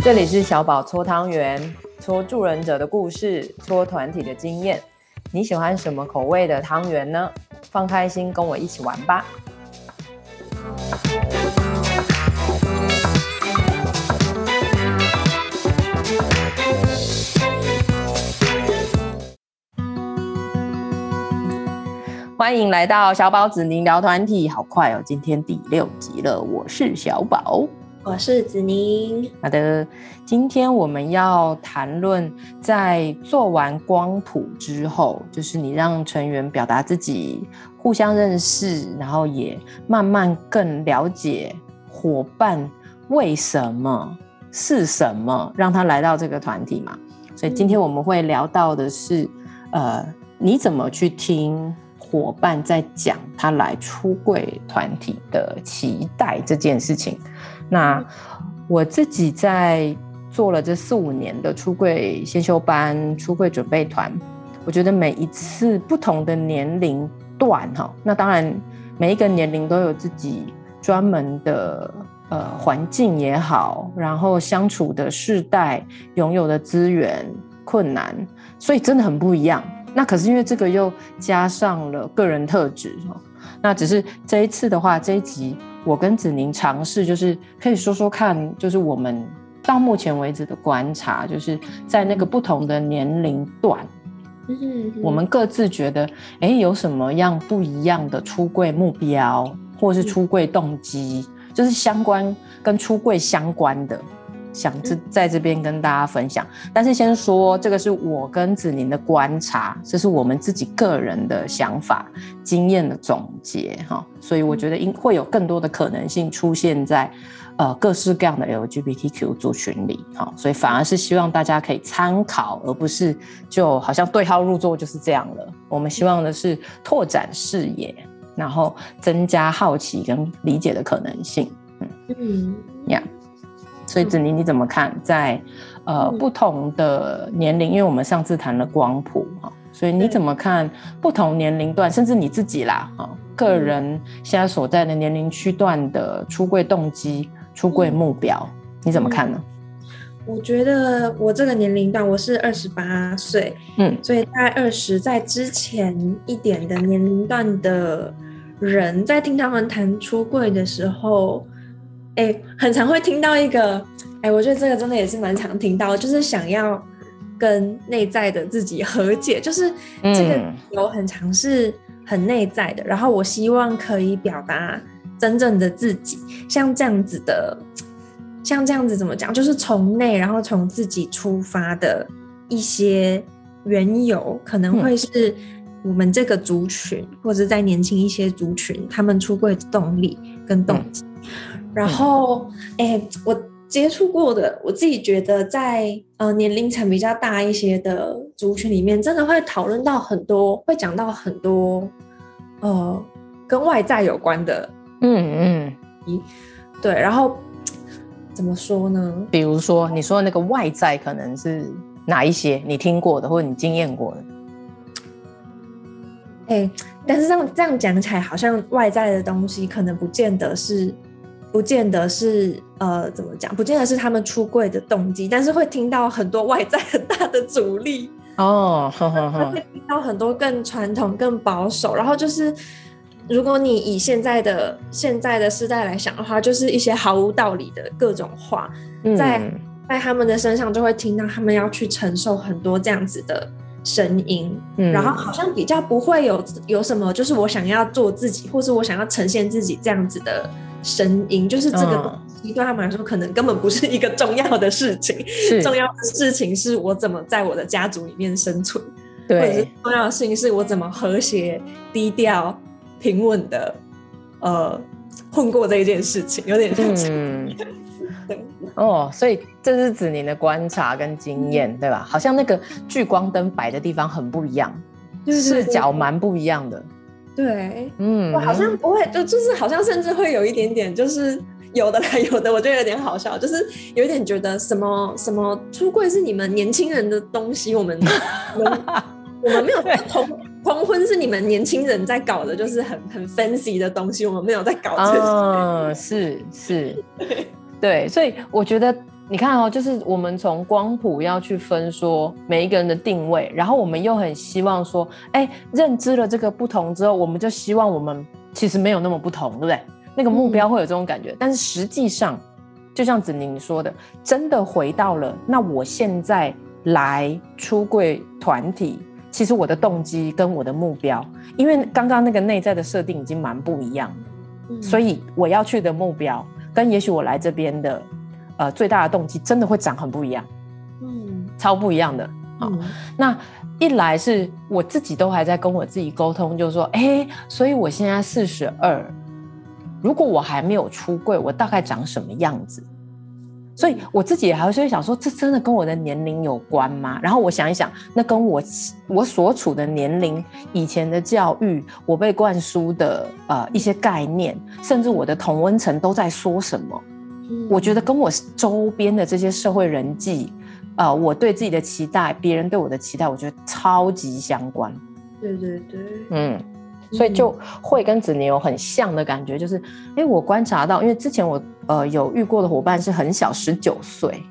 这里是小宝搓汤圆，搓助人者的故事，搓团体的经验。你喜欢什么口味的汤圆呢？放开心，跟我一起玩吧。欢迎来到小宝子宁聊团体，好快哦！今天第六集了，我是小宝。我是子宁。好的，今天我们要谈论，在做完光谱之后，就是你让成员表达自己，互相认识，然后也慢慢更了解伙伴为什么是什么，让他来到这个团体嘛。所以今天我们会聊到的是，嗯、呃，你怎么去听伙伴在讲他来出柜团体的期待这件事情。那我自己在做了这四五年的出柜先修班、出柜准备团，我觉得每一次不同的年龄段哈，那当然每一个年龄都有自己专门的呃环境也好，然后相处的世代、拥有的资源、困难，所以真的很不一样。那可是因为这个又加上了个人特质哈，那只是这一次的话，这一集。我跟子宁尝试，就是可以说说看，就是我们到目前为止的观察，就是在那个不同的年龄段，嗯，我们各自觉得，哎，有什么样不一样的出柜目标，或是出柜动机，就是相关跟出柜相关的。想这在这边跟大家分享，但是先说这个是我跟子宁的观察，这是我们自己个人的想法、经验的总结哈，所以我觉得应会有更多的可能性出现在呃各式各样的 LGBTQ 族群里哈，所以反而是希望大家可以参考，而不是就好像对号入座就是这样了。我们希望的是拓展视野，然后增加好奇跟理解的可能性。嗯嗯呀。Yeah. 所以子宁你怎么看在？在呃不同的年龄，因为我们上次谈了光谱哈，所以你怎么看不同年龄段，甚至你自己啦哈，个人现在所在的年龄区段的出柜动机、出柜目标，你怎么看呢？我觉得我这个年龄段，我是二十八岁，嗯，所以在二十在之前一点的年龄段的人，在听他们谈出柜的时候。哎、欸，很常会听到一个，哎、欸，我觉得这个真的也是蛮常听到，就是想要跟内在的自己和解，就是这个有很常是很内在的，然后我希望可以表达真正的自己，像这样子的，像这样子怎么讲，就是从内，然后从自己出发的一些缘由，可能会是我们这个族群，或者在年轻一些族群，他们出柜的动力跟动机。然后，哎、欸，我接触过的，我自己觉得在呃年龄层比较大一些的族群里面，真的会讨论到很多，会讲到很多，呃，跟外在有关的，嗯嗯，对。然后怎么说呢？比如说你说的那个外在可能是哪一些？你听过的或者你经验过的？哎、欸，但是这样这样讲起来，好像外在的东西可能不见得是。不见得是呃，怎么讲？不见得是他们出柜的动机，但是会听到很多外在很大的阻力哦，呵呵呵，会听到很多更传统、更保守。然后就是，如果你以现在的现在的时代来想的话，就是一些毫无道理的各种话，嗯、在在他们的身上就会听到他们要去承受很多这样子的声音，嗯、然后好像比较不会有有什么，就是我想要做自己，或是我想要呈现自己这样子的。声音就是这个东西，对他们来说可能根本不是一个重要的事情。重要的事情是我怎么在我的家族里面生存，对，或者是重要的事情是我怎么和谐、低调、平稳的呃混过这一件事情，有点像哦，所以这是子宁的观察跟经验，对吧？好像那个聚光灯摆的地方很不一样，就是视角蛮不一样的。对，嗯，我好像不会，就就是好像甚至会有一点点，就是有的啦有的，我觉得有点好笑，就是有一点觉得什么什么出柜是你们年轻人的东西，我们我们 我们没有同黄昏是你们年轻人在搞的，就是很很 fancy 的东西，我们没有在搞这些。嗯，是是，对，所以我觉得你看哦，就是我们从光谱要去分说每一个人的定位，然后我们又很希望说，哎，认知了这个不同之后，我们就希望我们其实没有那么不同，对不对？那个目标会有这种感觉，嗯、但是实际上，就像子宁说的，真的回到了那我现在来出柜团体，其实我的动机跟我的目标，因为刚刚那个内在的设定已经蛮不一样，嗯、所以我要去的目标跟也许我来这边的。呃，最大的动机真的会长很不一样，嗯，超不一样的。好，嗯，那一来是我自己都还在跟我自己沟通，就是说，哎，所以我现在四十二，如果我还没有出柜，我大概长什么样子？所以我自己也还是会想说，这真的跟我的年龄有关吗？然后我想一想，那跟我我所处的年龄、以前的教育、我被灌输的呃一些概念，甚至我的同温层都在说什么？我觉得跟我周边的这些社会人际，呃，我对自己的期待，别人对我的期待，我觉得超级相关。对对对，嗯，所以就会跟子宁有很像的感觉，就是，哎，我观察到，因为之前我呃有遇过的伙伴是很小，十九岁，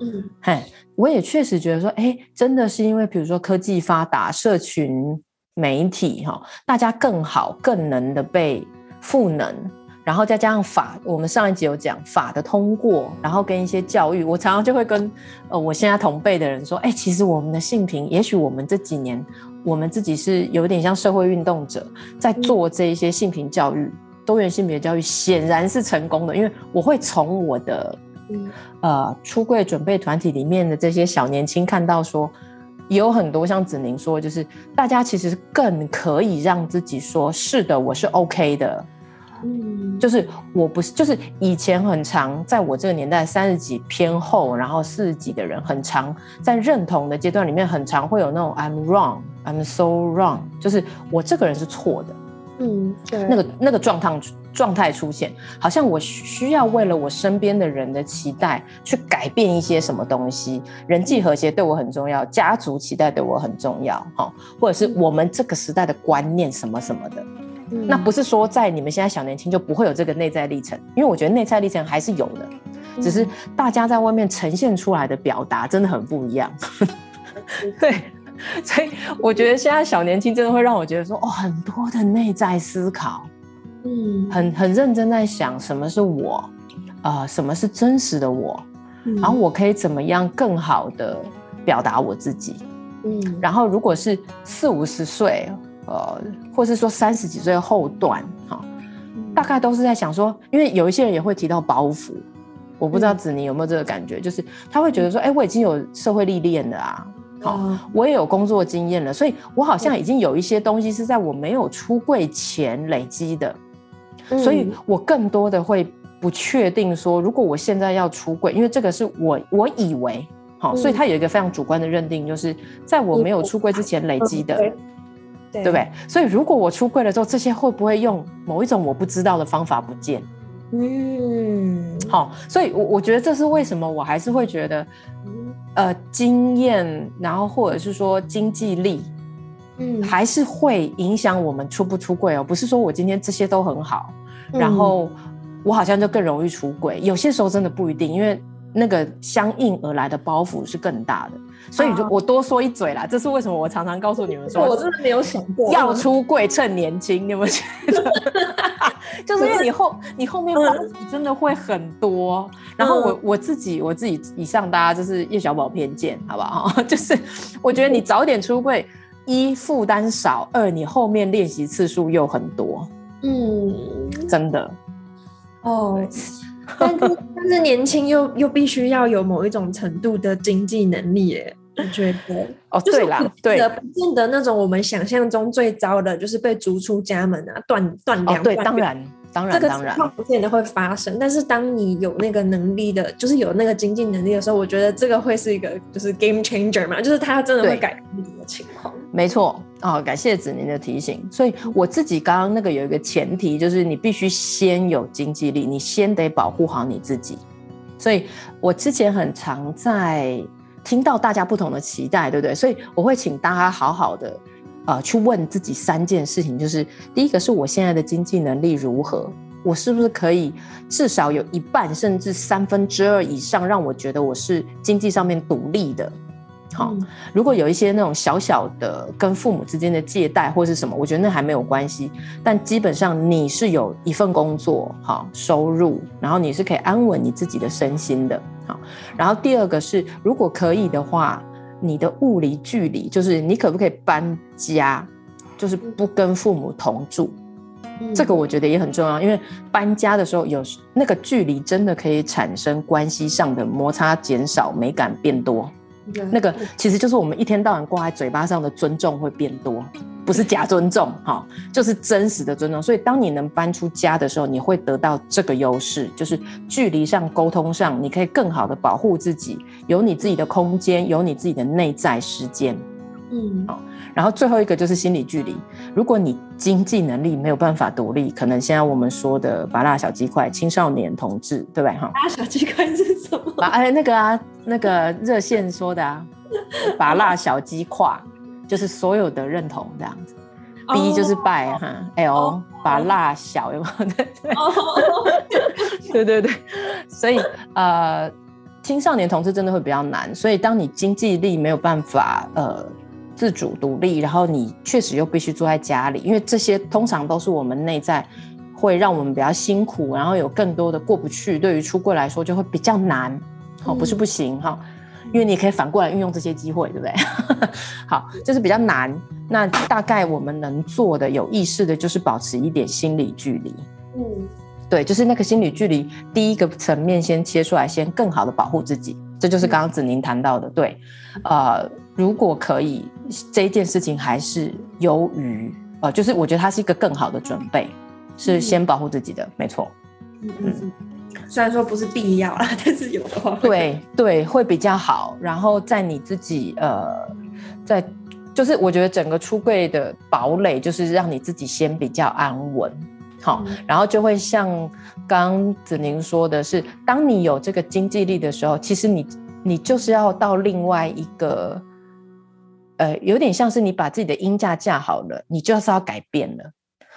嗯，嘿，我也确实觉得说，哎，真的是因为比如说科技发达，社群媒体哈，大家更好、更能的被赋能。然后再加上法，我们上一集有讲法的通过，然后跟一些教育，我常常就会跟呃我现在同辈的人说，哎，其实我们的性平，也许我们这几年，我们自己是有点像社会运动者，在做这一些性平教育、多元性别教育，显然是成功的，因为我会从我的呃出柜准备团体里面的这些小年轻看到说，也有很多像子宁说，就是大家其实更可以让自己说，是的，我是 OK 的。嗯，就是我不是，就是以前很长，在我这个年代三十几偏后，然后四十几的人很长在认同的阶段里面，很长会有那种 I'm wrong, I'm so wrong，就是我这个人是错的。嗯，对，那个那个状态状态出现，好像我需要为了我身边的人的期待去改变一些什么东西，人际和谐对我很重要，家族期待对我很重要，哈，或者是我们这个时代的观念什么什么的。那不是说在你们现在小年轻就不会有这个内在历程，因为我觉得内在历程还是有的，只是大家在外面呈现出来的表达真的很不一样。对，所以我觉得现在小年轻真的会让我觉得说，哦，很多的内在思考，嗯，很很认真在想什么是我，呃，什么是真实的我，然后我可以怎么样更好的表达我自己，嗯，然后如果是四五十岁。呃，或是说三十几岁后段，哈，大概都是在想说，因为有一些人也会提到包袱，我不知道子宁有没有这个感觉，就是他会觉得说，哎，我已经有社会历练了啊，好，我也有工作经验了，所以我好像已经有一些东西是在我没有出柜前累积的，所以我更多的会不确定说，如果我现在要出柜，因为这个是我我以为，好，所以他有一个非常主观的认定，就是在我没有出柜之前累积的。对，对不对？所以如果我出柜了之后，这些会不会用某一种我不知道的方法不见？嗯，好，所以我，我我觉得这是为什么我还是会觉得，呃，经验，然后或者是说经济力，嗯，还是会影响我们出不出柜哦。不是说我今天这些都很好，然后我好像就更容易出轨。有些时候真的不一定，因为那个相应而来的包袱是更大的。所以就我多说一嘴啦，啊、这是为什么我常常告诉你们说，我真的没有想过要出柜趁年轻，你有没有觉得？就是因为你后你后面包袱真的会很多。然后我我自己我自己以上大家就是叶小宝偏见，好不好？就是我觉得你早点出柜，一负担少，二你后面练习次数又很多。嗯，真的。哦。但是但是年轻又又必须要有某一种程度的经济能力耶，我觉得哦，对啦，对，不见得那种我们想象中最糟的，就是被逐出家门啊，断断粮。对，当然当然当然，不见得会发生。但是当你有那个能力的，就是有那个经济能力的时候，我觉得这个会是一个就是 game changer 嘛，就是它真的会改变你的情况。没错。哦，感谢子宁的提醒。所以我自己刚刚那个有一个前提，就是你必须先有经济力，你先得保护好你自己。所以我之前很常在听到大家不同的期待，对不对？所以我会请大家好好的呃去问自己三件事情，就是第一个是我现在的经济能力如何，我是不是可以至少有一半甚至三分之二以上，让我觉得我是经济上面独立的。好，如果有一些那种小小的跟父母之间的借贷或是什么，我觉得那还没有关系。但基本上你是有一份工作，好收入，然后你是可以安稳你自己的身心的。好，然后第二个是，如果可以的话，你的物理距离，就是你可不可以搬家，就是不跟父母同住。这个我觉得也很重要，因为搬家的时候有那个距离，真的可以产生关系上的摩擦减少，美感变多。那个其实就是我们一天到晚挂在嘴巴上的尊重会变多，不是假尊重哈，就是真实的尊重。所以当你能搬出家的时候，你会得到这个优势，就是距离上、沟通上，你可以更好的保护自己，有你自己的空间，有你自己的内在时间。嗯，好。然后最后一个就是心理距离。如果你经济能力没有办法独立，可能现在我们说的“芭乐小鸡块”青少年同志，对不对？哈，小鸡块是什么？哎，那个啊，那个热线说的啊，“把辣小鸡块”就是所有的认同这样子。Oh, B 就是拜哈，L 把辣小有没有？对 对对对对，所以呃，青少年同志真的会比较难。所以当你经济力没有办法呃。自主独立，然后你确实又必须住在家里，因为这些通常都是我们内在会让我们比较辛苦，然后有更多的过不去。对于出柜来说，就会比较难。好，不是不行哈，因为你可以反过来运用这些机会，对不对？好，就是比较难。那大概我们能做的有意识的，就是保持一点心理距离。嗯，对，就是那个心理距离，第一个层面先切出来，先更好的保护自己。这就是刚刚子宁谈到的，对，呃。如果可以，这一件事情还是由于，呃，就是我觉得它是一个更好的准备，是先保护自己的，嗯、没错。嗯嗯，虽然说不是必要啦，但是有的话，对对，会比较好。然后在你自己，呃，在就是我觉得整个出柜的堡垒，就是让你自己先比较安稳，好，嗯、然后就会像刚子宁说的是，当你有这个经济力的时候，其实你你就是要到另外一个。呃，有点像是你把自己的音架架好了，你就是要改变了，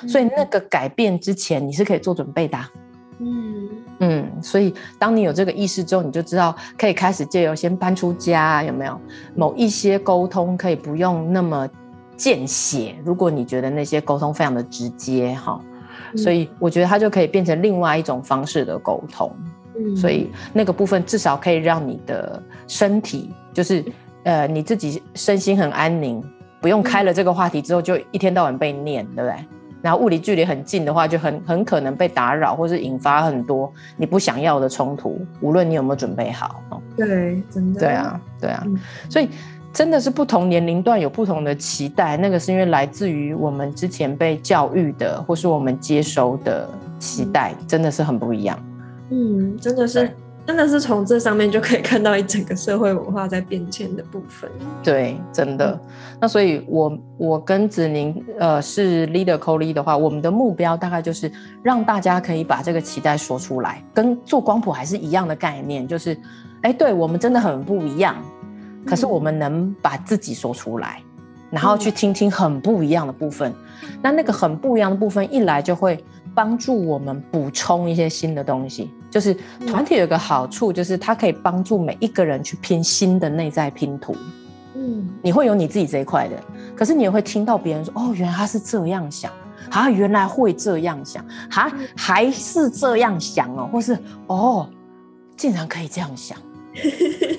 嗯、所以那个改变之前，你是可以做准备的、啊。嗯嗯，所以当你有这个意识之后，你就知道可以开始借由先搬出家，有没有某一些沟通可以不用那么见血？如果你觉得那些沟通非常的直接哈，嗯、所以我觉得它就可以变成另外一种方式的沟通。嗯，所以那个部分至少可以让你的身体就是。呃，你自己身心很安宁，不用开了这个话题之后就一天到晚被念，对不对？然后物理距离很近的话，就很很可能被打扰，或是引发很多你不想要的冲突，无论你有没有准备好。对，真的。对啊，对啊。嗯、所以真的是不同年龄段有不同的期待，那个是因为来自于我们之前被教育的，或是我们接收的期待，真的是很不一样。嗯，真的是。真的是从这上面就可以看到一整个社会文化在变迁的部分。对，真的。那所以我，我我跟子宁，呃，是 leader co lead 的话，我们的目标大概就是让大家可以把这个期待说出来，跟做光谱还是一样的概念，就是，哎，对我们真的很不一样，可是我们能把自己说出来，然后去听听很不一样的部分。那那个很不一样的部分一来就会。帮助我们补充一些新的东西，就是团体有一个好处，就是它可以帮助每一个人去拼新的内在拼图。嗯，你会有你自己这一块的，可是你也会听到别人说：“哦，原来他是这样想，啊，原来会这样想，啊，还是这样想哦，或是哦，竟然可以这样想。”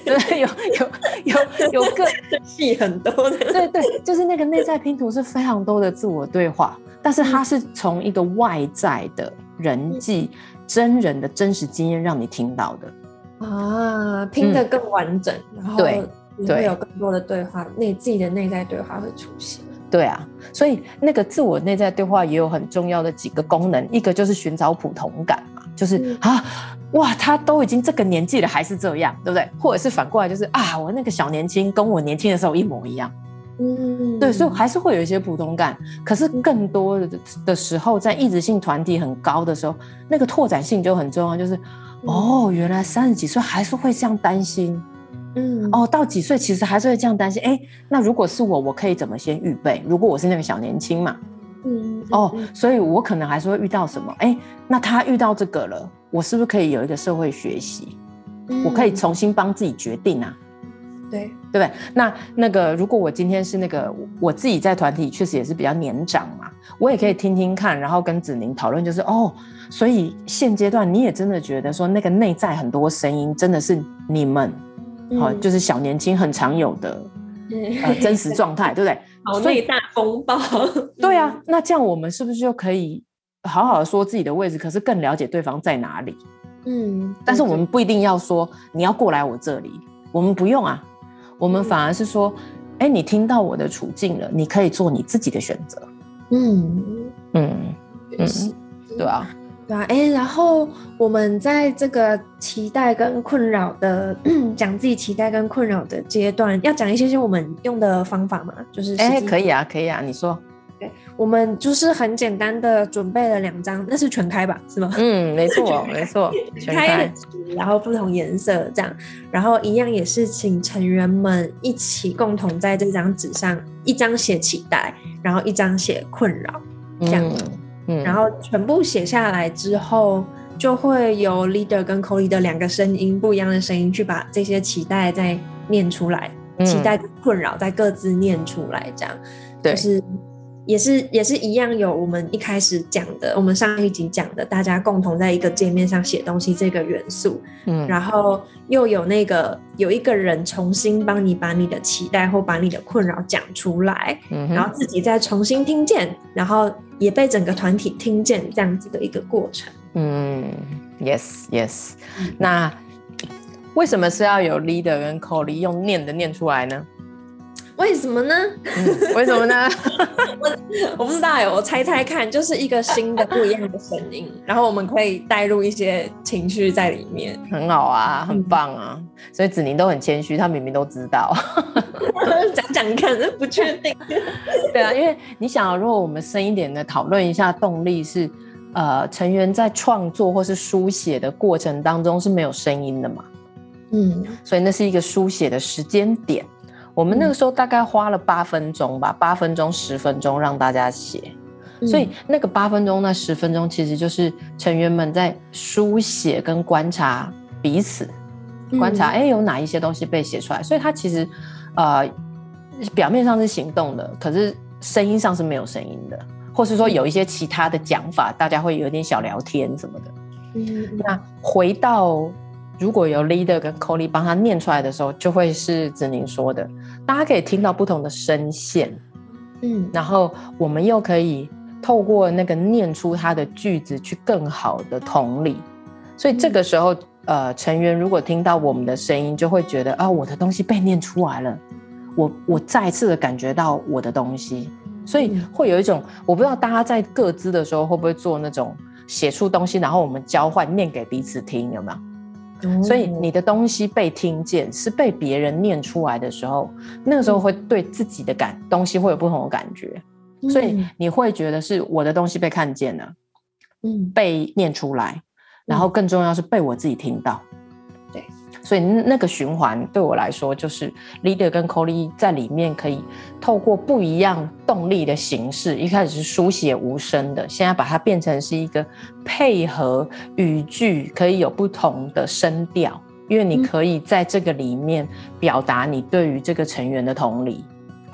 对，有有有有个戏 很多的，对对，就是那个内在拼图是非常多的自我对话，但是它是从一个外在的人际真人的真实经验让你听到的。啊，拼得更完整，嗯、然后对，你会有更多的对话，你自己的内在对话会出现。对啊，所以那个自我内在对话也有很重要的几个功能，一个就是寻找普通感嘛，就是、嗯、啊，哇，他都已经这个年纪了还是这样，对不对？或者是反过来就是啊，我那个小年轻跟我年轻的时候一模一样，嗯，对，所以还是会有一些普通感，可是更多的的时候，在意志性团体很高的时候，那个拓展性就很重要，就是、嗯、哦，原来三十几岁还是会这样担心。嗯，哦，到几岁其实还是会这样担心。哎，那如果是我，我可以怎么先预备？如果我是那个小年轻嘛，嗯，哦，所以我可能还是会遇到什么？哎、欸，那他遇到这个了，我是不是可以有一个社会学习？嗯、我可以重新帮自己决定啊。对，对不对？那那个，如果我今天是那个我自己在团体确实也是比较年长嘛，我也可以听听看，然后跟子宁讨论，就是哦，所以现阶段你也真的觉得说那个内在很多声音真的是你们，好、就是小年轻很常有的、嗯呃、真实状态，对不对？好，内大风暴。对啊，那这样我们是不是就可以好好的说自己的位置，可是更了解对方在哪里？嗯，但是我们不一定要说你要过来我这里，我们不用啊。我们反而是说，哎、嗯，你听到我的处境了，你可以做你自己的选择。嗯嗯嗯，对啊，对啊，哎，然后我们在这个期待跟困扰的讲自己期待跟困扰的阶段，要讲一些些我们用的方法嘛，就是哎，可以啊，可以啊，你说。对，我们就是很简单的准备了两张，那是全开吧，是吗？嗯，没错，没错，全开，然后不同颜色这样，然后一样也是请成员们一起共同在这张纸上，一张写期待，然后一张写困扰，这样，嗯，嗯，然后全部写下来之后，就会有 leader 跟 co-leader 两个声音，不一样的声音去把这些期待再念出来，嗯、期待跟困扰再各自念出来，这样，对，就是。也是也是一样，有我们一开始讲的，我们上一集讲的，大家共同在一个界面上写东西这个元素，嗯，然后又有那个有一个人重新帮你把你的期待或把你的困扰讲出来，嗯，然后自己再重新听见，然后也被整个团体听见，这样子的一个过程。嗯，yes yes，嗯，那为什么是要有 leader 跟 co-lead 用念的念出来呢？为什么呢？嗯、为什么呢？我我不知道哎，我猜猜看，就是一个新的不一样的声音，然后我们可以带入一些情绪在里面，很好啊，很棒啊。嗯、所以子宁都很谦虚，他明明都知道，讲讲看，不确定。对啊，因为你想，如果我们深一点的讨论一下，动力是呃成员在创作或是书写的过程当中是没有声音的嘛？嗯，所以那是一个书写的时间点。我们那个时候大概花了八分钟吧，八分钟、十分钟让大家写，所以那个八分钟、那十分钟其实就是成员们在书写跟观察彼此，观察哎有哪一些东西被写出来，所以它其实呃表面上是行动的，可是声音上是没有声音的，或是说有一些其他的讲法，大家会有点小聊天什么的。嗯，那回到。如果有 leader 跟 co-lead 帮他念出来的时候，就会是子宁说的，大家可以听到不同的声线，嗯，然后我们又可以透过那个念出他的句子去更好的同理，所以这个时候，嗯、呃，成员如果听到我们的声音，就会觉得啊，我的东西被念出来了，我我再次的感觉到我的东西，所以会有一种，我不知道大家在各自的时候会不会做那种写出东西，然后我们交换念给彼此听，有没有？所以你的东西被听见，是被别人念出来的时候，那个时候会对自己的感东西会有不同的感觉，所以你会觉得是我的东西被看见了，嗯，被念出来，然后更重要是被我自己听到。所以那个循环对我来说，就是 leader 跟 co-lead 在里面可以透过不一样动力的形式，一开始是书写无声的，现在把它变成是一个配合语句，可以有不同的声调，因为你可以在这个里面表达你对于这个成员的同理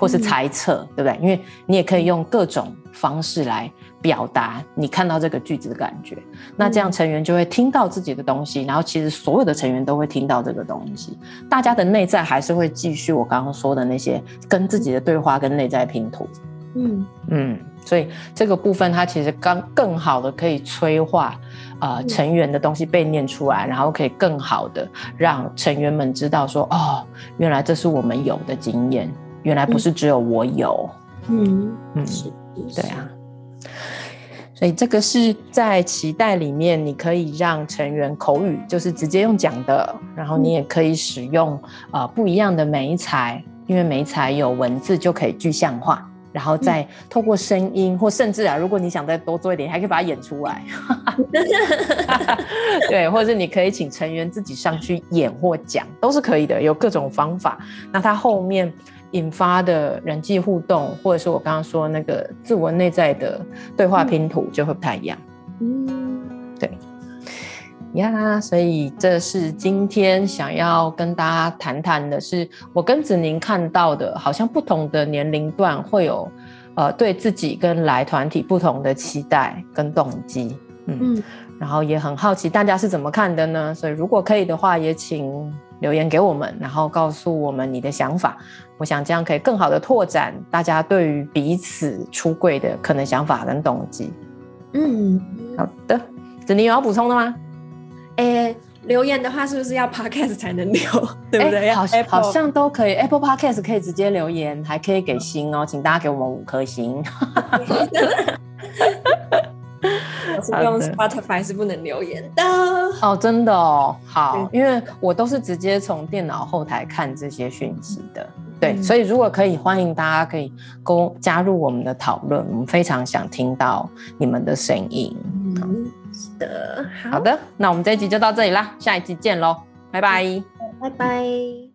或是猜测，对不对？因为你也可以用各种方式来。表达你看到这个句子的感觉，那这样成员就会听到自己的东西，然后其实所有的成员都会听到这个东西，大家的内在还是会继续我刚刚说的那些跟自己的对话跟内在拼图。嗯嗯，所以这个部分它其实刚更好的可以催化呃成员的东西被念出来，然后可以更好的让成员们知道说哦，原来这是我们有的经验，原来不是只有我有。嗯嗯，是，对啊。所以这个是在期待里面，你可以让成员口语就是直接用讲的，然后你也可以使用呃不一样的媒材，因为媒材有文字就可以具象化，然后再透过声音，或甚至啊，如果你想再多做一点，还可以把它演出来，对，或者是你可以请成员自己上去演或讲，都是可以的，有各种方法。那它后面。引发的人际互动，或者是我刚刚说那个自我内在的对话拼图，就会不太一样。嗯，对呀，所以这是今天想要跟大家谈谈的是，我跟子宁看到的，好像不同的年龄段会有呃对自己跟来团体不同的期待跟动机。嗯。嗯然后也很好奇大家是怎么看的呢？所以如果可以的话，也请留言给我们，然后告诉我们你的想法。我想这样可以更好的拓展大家对于彼此出柜的可能想法跟动机。嗯，好的，子宁有要补充的吗？诶，留言的话是不是要 Podcast 才能留？对不对？好，好像都可以。Apple Podcast 可以直接留言，还可以给星哦，请大家给我们五颗星。是用 Spotify 是不能留言的。哦，真的哦，好，因为我都是直接从电脑后台看这些讯息的，对，嗯、所以如果可以，欢迎大家可以勾加入我们的讨论，我们非常想听到你们的声音。嗯，是的，好，好的，那我们这一集就到这里啦，下一集见喽，拜拜，拜拜。